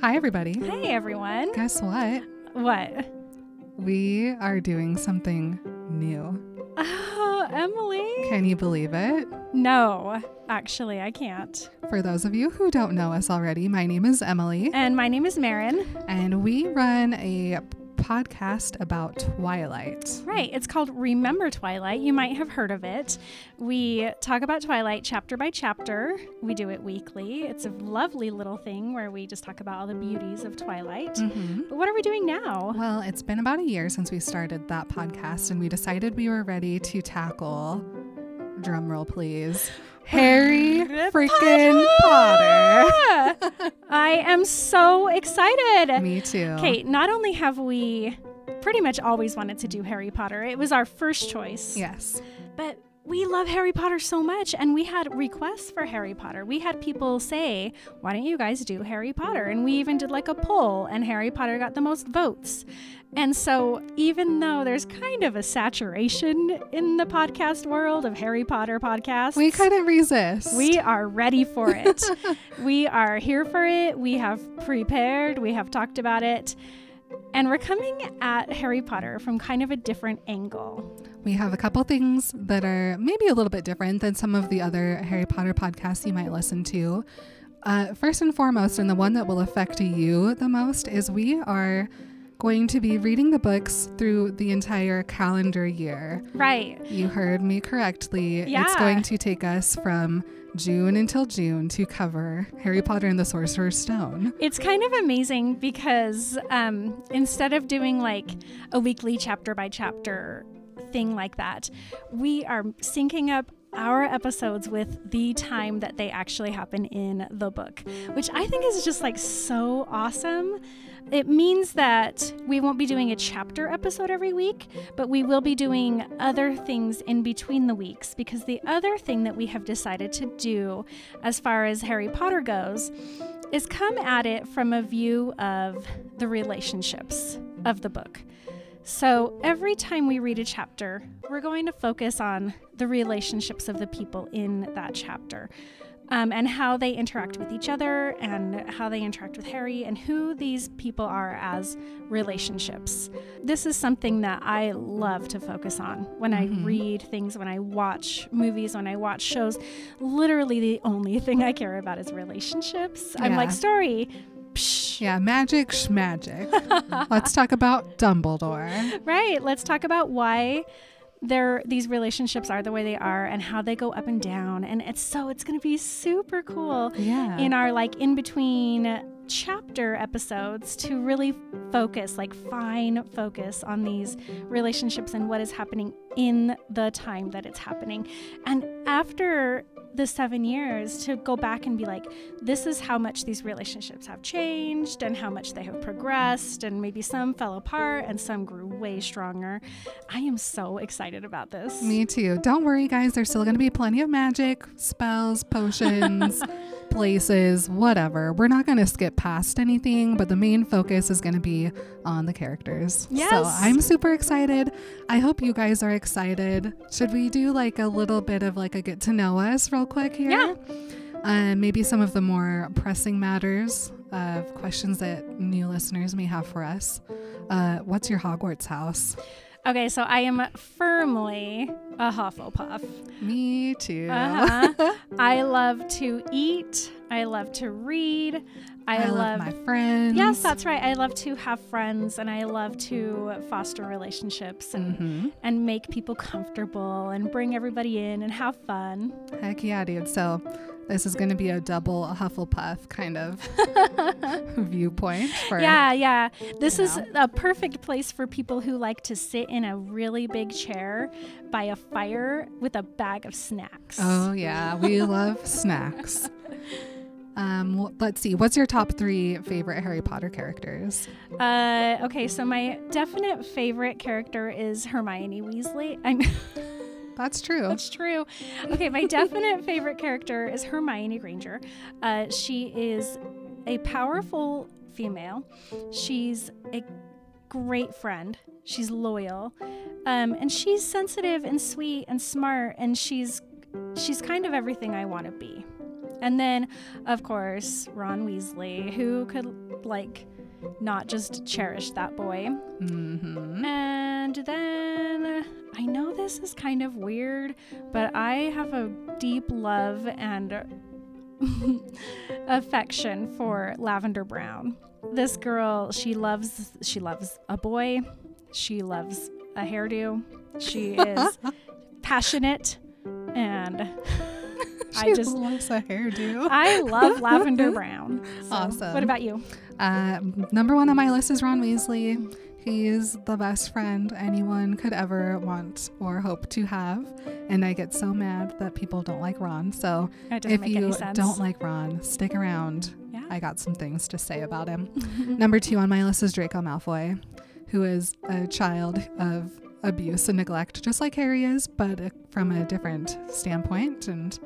Hi, everybody. Hey, everyone. Guess what? What? We are doing something new. Oh, Emily. Can you believe it? No, actually, I can't. For those of you who don't know us already, my name is Emily, And my name is Maren. and we run a podcast about Twilight. Right. It's called Remember Twilight. You might have heard of it. We talk about Twilight chapter by chapter. We do it weekly. It's a lovely little thing where we just talk about all the beauties of Twilight. Mm-hmm. But what are we doing now? Well, it's been about a year since we started that podcast, and we decided we were ready to tackle, drumroll please, Harry freaking Potter. I am so excited. Me too. Okay, not only have we pretty much always wanted to do Harry Potter, it was our first choice. Yes. But we love Harry Potter so much, and we had requests for Harry Potter. We had people say, Why don't you guys do Harry Potter? And we even did like a poll, and Harry Potter got the most votes. And so, even though there's kind of a saturation in the podcast world of Harry Potter podcasts, We couldn't resist. we are ready for it. we are here for it. We have prepared, we have talked about it. And we're coming at Harry Potter from kind of a different angle. We have a couple things that are maybe a little bit different than some of the other Harry Potter podcasts you might listen to. Uh, first and foremost, and the one that will affect you the most, is we are going to be reading the books through the entire calendar year. Right. You heard me correctly. Yeah. It's going to take us from June until June to cover Harry Potter and the Sorcerer's Stone. It's kind of amazing because um, instead of doing like a weekly chapter by chapter thing like that, we are syncing up our episodes with the time that they actually happen in the book, which I think is just like so awesome. It means that we won't be doing a chapter episode every week, but we will be doing other things in between the weeks because the other thing that we have decided to do as far as Harry Potter goes is come at it from a view of the relationships of the book. So every time we read a chapter, we're going to focus on the relationships of the people in that chapter. Um, and how they interact with each other, and how they interact with Harry, and who these people are as relationships. This is something that I love to focus on when I Mhm. read things, when I watch movies, when I watch shows. Literally, the only thing I care about is relationships. I'm like, story. Psh. Yeah, magic schmagic. Let's talk about Dumbledore. Right. Let's talk about why their these relationships are the way they are and how they go up and down. And it's so it's going to be super cool Yeah. in our like in between chapter episodes to really focus, like fine focus on these relationships and what is happening in the time that it's happening. And after the seven years to go back and be like, this is how much these relationships have changed and how much they have progressed, and maybe some fell apart and some grew way stronger. I am so excited about this. Me too. Don't worry, guys. There's still going to be plenty of magic, spells, potions, places, whatever. We're not going to skip past anything, but the main focus is going to be on the characters. Yes. So I'm super excited. I hope you guys are excited. Should we do like a little bit of like a get to know us real quick here? Yeah. Uh, maybe some of the more pressing matters of questions that new listeners may have for us. Uh, what's your Hogwarts house? Okay, so I am firmly a Hufflepuff. Me too. Uh-huh. I love to eat. I love to read. I, I, love, my friends. Yes, that's right. I love to have friends and I love to foster relationships and, hmm and make people comfortable and bring everybody in and have fun. Heck yeah, dude. So this is going to be a double Hufflepuff kind of viewpoint for Yeah, yeah. This is know. a perfect place for people who like to sit in a really big chair by a fire with a bag of snacks. Oh yeah, we love snacks. Um, let's see. What's your top three favorite Harry Potter characters? Uh, okay, so my definite favorite character is Hermione Weasley. I'm That's true. That's true. Okay, my definite favorite character is Hermione Granger. Uh, she is a powerful female. She's a great friend. She's loyal. Um, and she's sensitive and sweet and smart. And she's she's kind of everything I want to be. And then, of course, Ron Weasley, who could like not just cherish that boy. Mm-hmm. And then I know this is kind of weird, but I have a deep love and affection for Lavender Brown. This girl, she loves she loves a boy. She loves a hairdo. She is passionate and I just loves a hairdo. I love Lavender Brown. So, Awesome. What about you? Uh, number one on my list is Ron Weasley. He's the best friend anyone could ever want or hope to have. And I get so mad that people don't like Ron. So if you don't like Ron, stick around. yeah. I got some things to say about him. Number two on my list is Draco Malfoy, who is a child of abuse and neglect, just like Harry is, but uh, from a different standpoint. And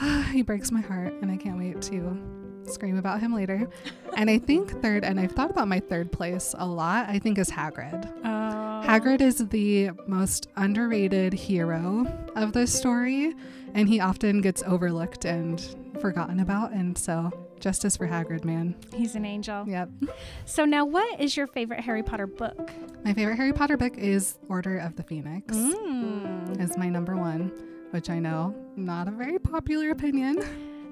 he breaks my heart, and I can't wait to scream about him later. and I think third, and I've thought about my third place a lot, I think is Hagrid. Oh. Hagrid is the most underrated hero of this story, and he often gets overlooked and forgotten about. And so, justice for Hagrid, man. He's an angel. Yep. So now, what is your favorite Harry Potter book? My favorite Harry Potter book is Order of the Phoenix. Mm. Is my number one, which I know not a very popular opinion.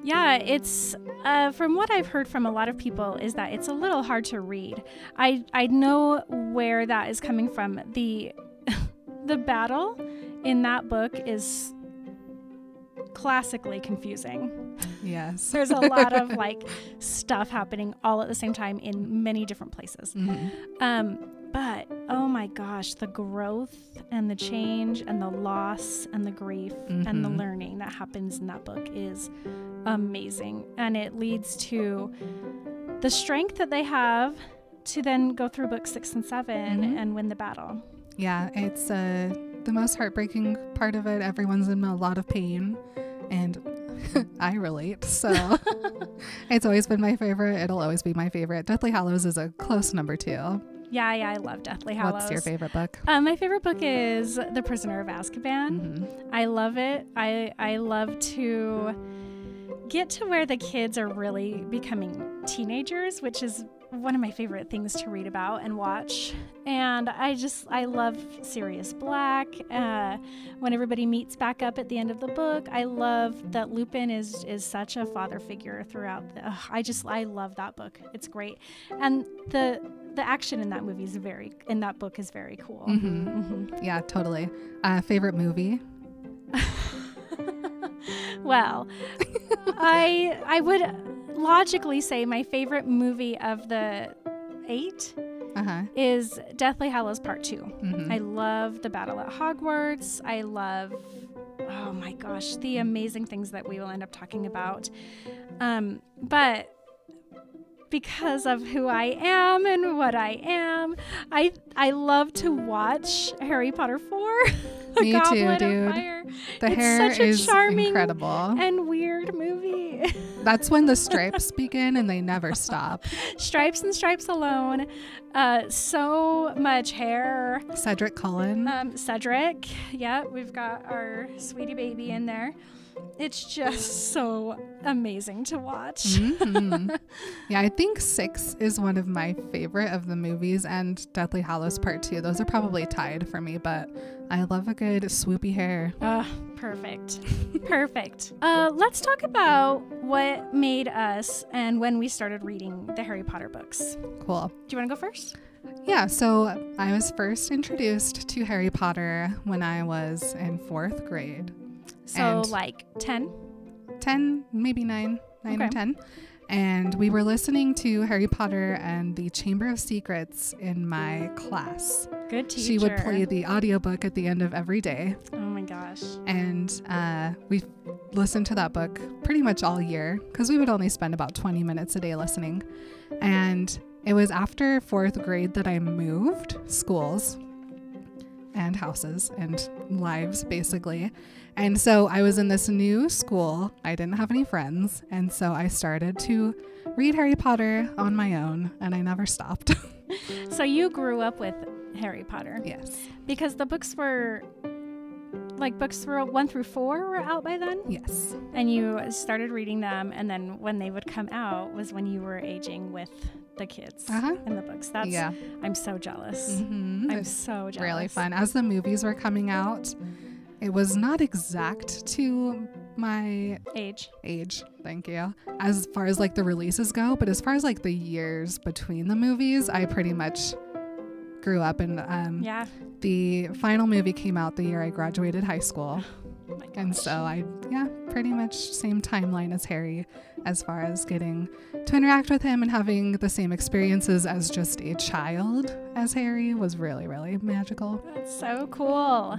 Yeah, it's uh, from what I've heard from a lot of people is that it's a little hard to read. I I know where that is coming from. The the battle in that book is classically confusing. Yes. There's a lot of like stuff happening all at the same time in many different places. Mhm. Um, but oh my gosh, the growth and the change and the loss and the grief and the Mhm. learning that happens in that book is amazing. And it leads to the strength that they have to then go through book six and 7 Mhm. and win the battle. Yeah, it's uh, the most heartbreaking part of it. Everyone's in a lot of pain, and I relate. So it's always been my favorite. It'll always be my favorite. Deathly Hallows is a close number two. Yeah, yeah, I love Deathly Hallows. What's your favorite book? Um, my favorite book is The Prisoner of Azkaban. Mhm. I love it. I I love to get to where the kids are really becoming teenagers, which is one of my favorite things to read about and watch. And I just I love Sirius Black. Uh, when everybody meets back up at the end of the book, I love that Lupin is is such a father figure throughout. The, ugh, I just I love that book. It's great, and the the action in that movie is very in that book is very cool. Mhm. Mhm. Yeah, totally. Uh, favorite movie? well, I I would logically say my favorite movie of the eight Uh huh. is Deathly Hallows Part 2 hmm I love the battle at Hogwarts. I love oh my gosh, the amazing things that we will end up talking about. Um, but because of who I am and what I am, I I love to watch Harry Potter 4. the Me too, Goblet dude. Of Fire. the it's hair such a is charming incredible. and weird movie. That's when the stripes begin and they never stop. stripes and stripes alone. Uh, so much hair. Cedric Cullen. Um, Cedric. Yeah, we've got our sweetie baby in there. It's just so amazing to watch. Mhm. yeah, I think six is one of my favorite of the movies, and Deathly Hallows Part Two. Those are probably tied for me, but I love a good swoopy hair. Ah, perfect. perfect. Uh, let's talk about what made us and when we started reading the Harry Potter books. Cool. Do you want to go first? Yeah, so I was first introduced to Harry Potter when I was in fourth grade. So, And- like 10? 10, maybe 9, 9 or 10. And we were listening to Harry Potter and the Chamber of Secrets in my class. Good teacher. She would play the audiobook at the end of every day. Oh my gosh. And uh, we listened to that book pretty much all year because we would only spend about 20 minutes a day listening. And it was after fourth grade that I moved schools and houses and lives, basically. And so I was in this new school. I didn't have any friends. And so I started to read Harry Potter on my own, and I never stopped. So you grew up with Harry Potter yes. because the books were like books were one through four were out by then, Yes. and you started reading them, and then when they would come out was when you were aging with the kids Uh-huh. in the books. That's yeah. I'm so jealous. hmm I'm so jealous. really fun. As the movies were coming out, it was not exact to my Age. age, thank you, as far as like the releases go, but as far as like the years between the movies, I pretty much grew up and um, Yeah. the final movie came out the year I graduated high school. Oh And so I, yeah, pretty much same timeline as Harry as far as getting to interact with him and having the same experiences as just a child as Harry was really, really magical. That's so cool.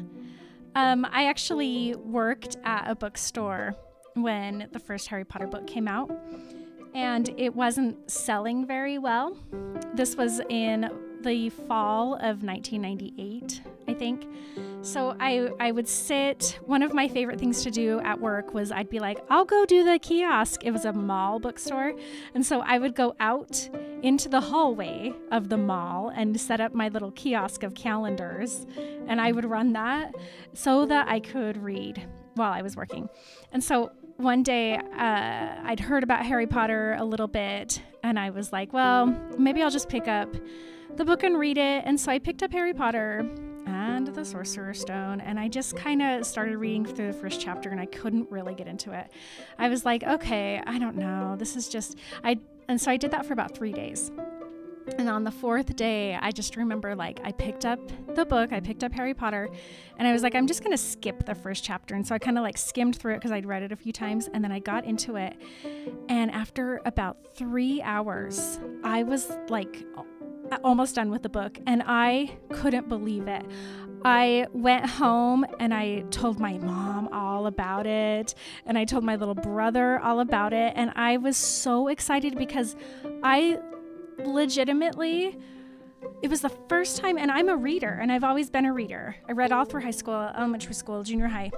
Um, I actually worked at a bookstore when the first Harry Potter book came out, and it wasn't selling very well. This was in the fall of 1998, I think. So I, I would sit. One of my favorite things to do at work was I'd be like, I'll go do the kiosk. It was a mall bookstore. And so I would go out into the hallway of the mall and set up my little kiosk of calendars. And I would run that so that I could read while I was working. And so one day uh, I'd heard about Harry Potter a little bit, and I was like, well, maybe I'll just pick up the book and read it. And so I picked up Harry Potter and the Sorcerer's Stone, and I just kind of started reading through the first chapter, and I couldn't really get into it. I was like, okay, I don't know. This is just I, and so I did that for about three days. And on the fourth day, I just remember like I picked up the book, I picked up Harry Potter, and I was like, I'm just gonna skip the first chapter. And so I kind of like skimmed through it because I'd read it a few times, and then I got into it. And after about three hours, I was like almost done with the book, and I couldn't believe it. I went home and I told my mom all about it, and I told my little brother all about it, and I was so excited because I legitimately it was the first time and i'm a reader and i've always been a reader i read all through high school elementary school junior high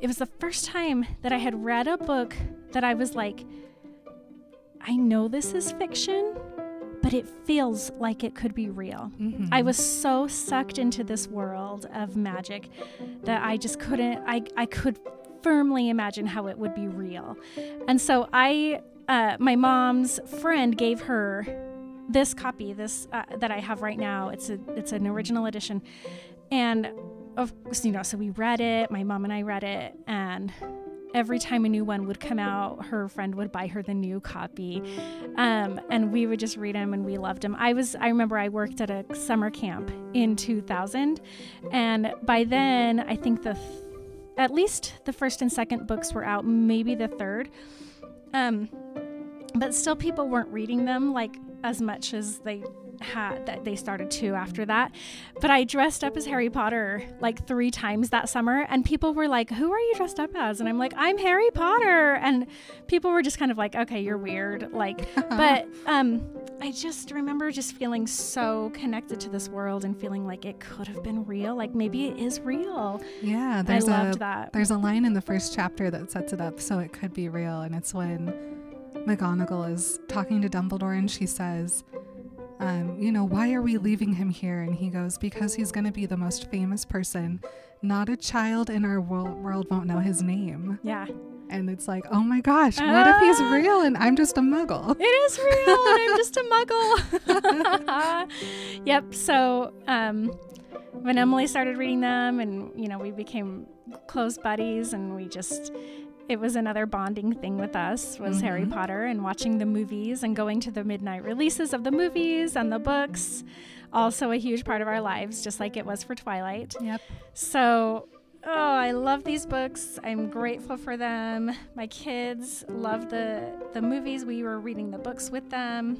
it was the first time that i had read a book that i was like i know this is fiction but it feels like it could be real Mhm. I was so sucked into this world of magic that I just couldn't, I, I could firmly imagine how it would be real. And so I, uh, my mom's friend gave her this copy, this uh, that I have right now. It's a, it's an original edition. And of course, you know, so we read it, my mom and I read it, and every time a new one would come out, her friend would buy her the new copy. Um, and we would just read them and we loved them. I was, I remember I worked at a summer camp in 2000. And by then, I think the, th- at least the first and second books were out, maybe the third. Um, but still people weren't reading them like as much as they had that they started to after that. But i dressed up as harry potter like three times that summer and people were like who are you dressed up as? And i'm like i'm harry potter. And people were just kind of like okay you're weird like but um i just remember just feeling so connected to this world and feeling like it could have been real like maybe it is real. Yeah, there's i loved a that. there's a line in the first chapter that sets it up so it could be real, and it's when McGonagall is talking to Dumbledore and she says, um, you know, why are we leaving him here? And he goes, because he's going to be the most famous person. Not a child in our world, world won't know his name. yeah And it's like, oh my gosh, what if he's Ah. real and I'm just a muggle? It is real, and I'm just a muggle. yep. So, um, when Emily started reading them, and you know, we became close buddies, and we just. It was another bonding thing with us was Harry Mhm. Potter and watching the movies and going to the midnight releases of the movies and the books. Also a huge part of our lives, just like it was for Twilight. Yep. So, oh, I love these books. I'm grateful for them. My kids love the the movies. We were reading the books with them.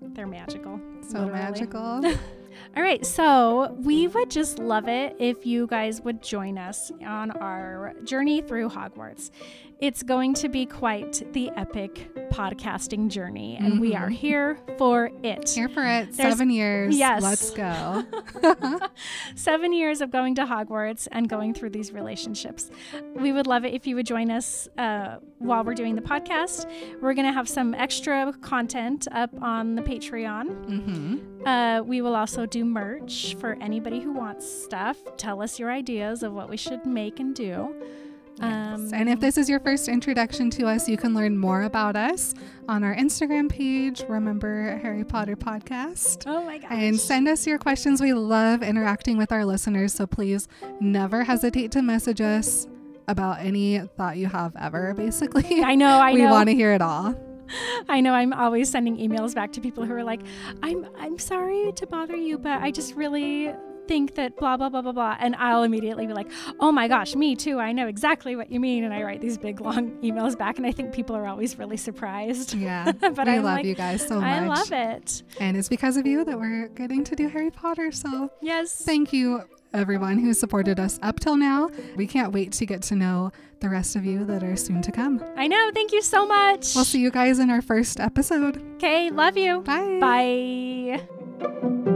They're magical. So literally. magical. All right, so we would just love it if you guys would join us on our journey through Hogwarts. It's going to be quite the epic podcasting journey, and we are Mhm. here for it. Here for it. There's- Seven years. yes. Let's go. Seven years of going to Hogwarts and going through these relationships. We would love it if you would join us uh, while we're doing the podcast. We're going to have some extra content up on the Patreon. mm-hmm. Uh, we will also do merch for anybody who wants stuff. Tell us your ideas of what we should make and do. Um, and if this is your first introduction to us, you can learn more about us on our Instagram page. Remember Harry Potter Podcast. Oh my gosh. And send us your questions. We love interacting with our listeners. So please never hesitate to message us about any thought you have ever, basically. I know, I. We want to hear it all. I know I'm always sending emails back to people who are like, I'm I'm sorry to bother you, but I just really think that blah blah blah blah blah and I'll immediately be like, "Oh my gosh, me too. I know exactly what you mean." And I write these big long emails back and I think people are always really surprised. Yeah. but I love like, you guys so much. I love it. And it's because of you that we're getting to do Harry Potter. So, yes. Thank you everyone who supported us up till now. We can't wait to get to know the rest of you that are soon to come. I know. Thank you so much. We'll see you guys in our first episode. Okay, love you. Bye. Bye.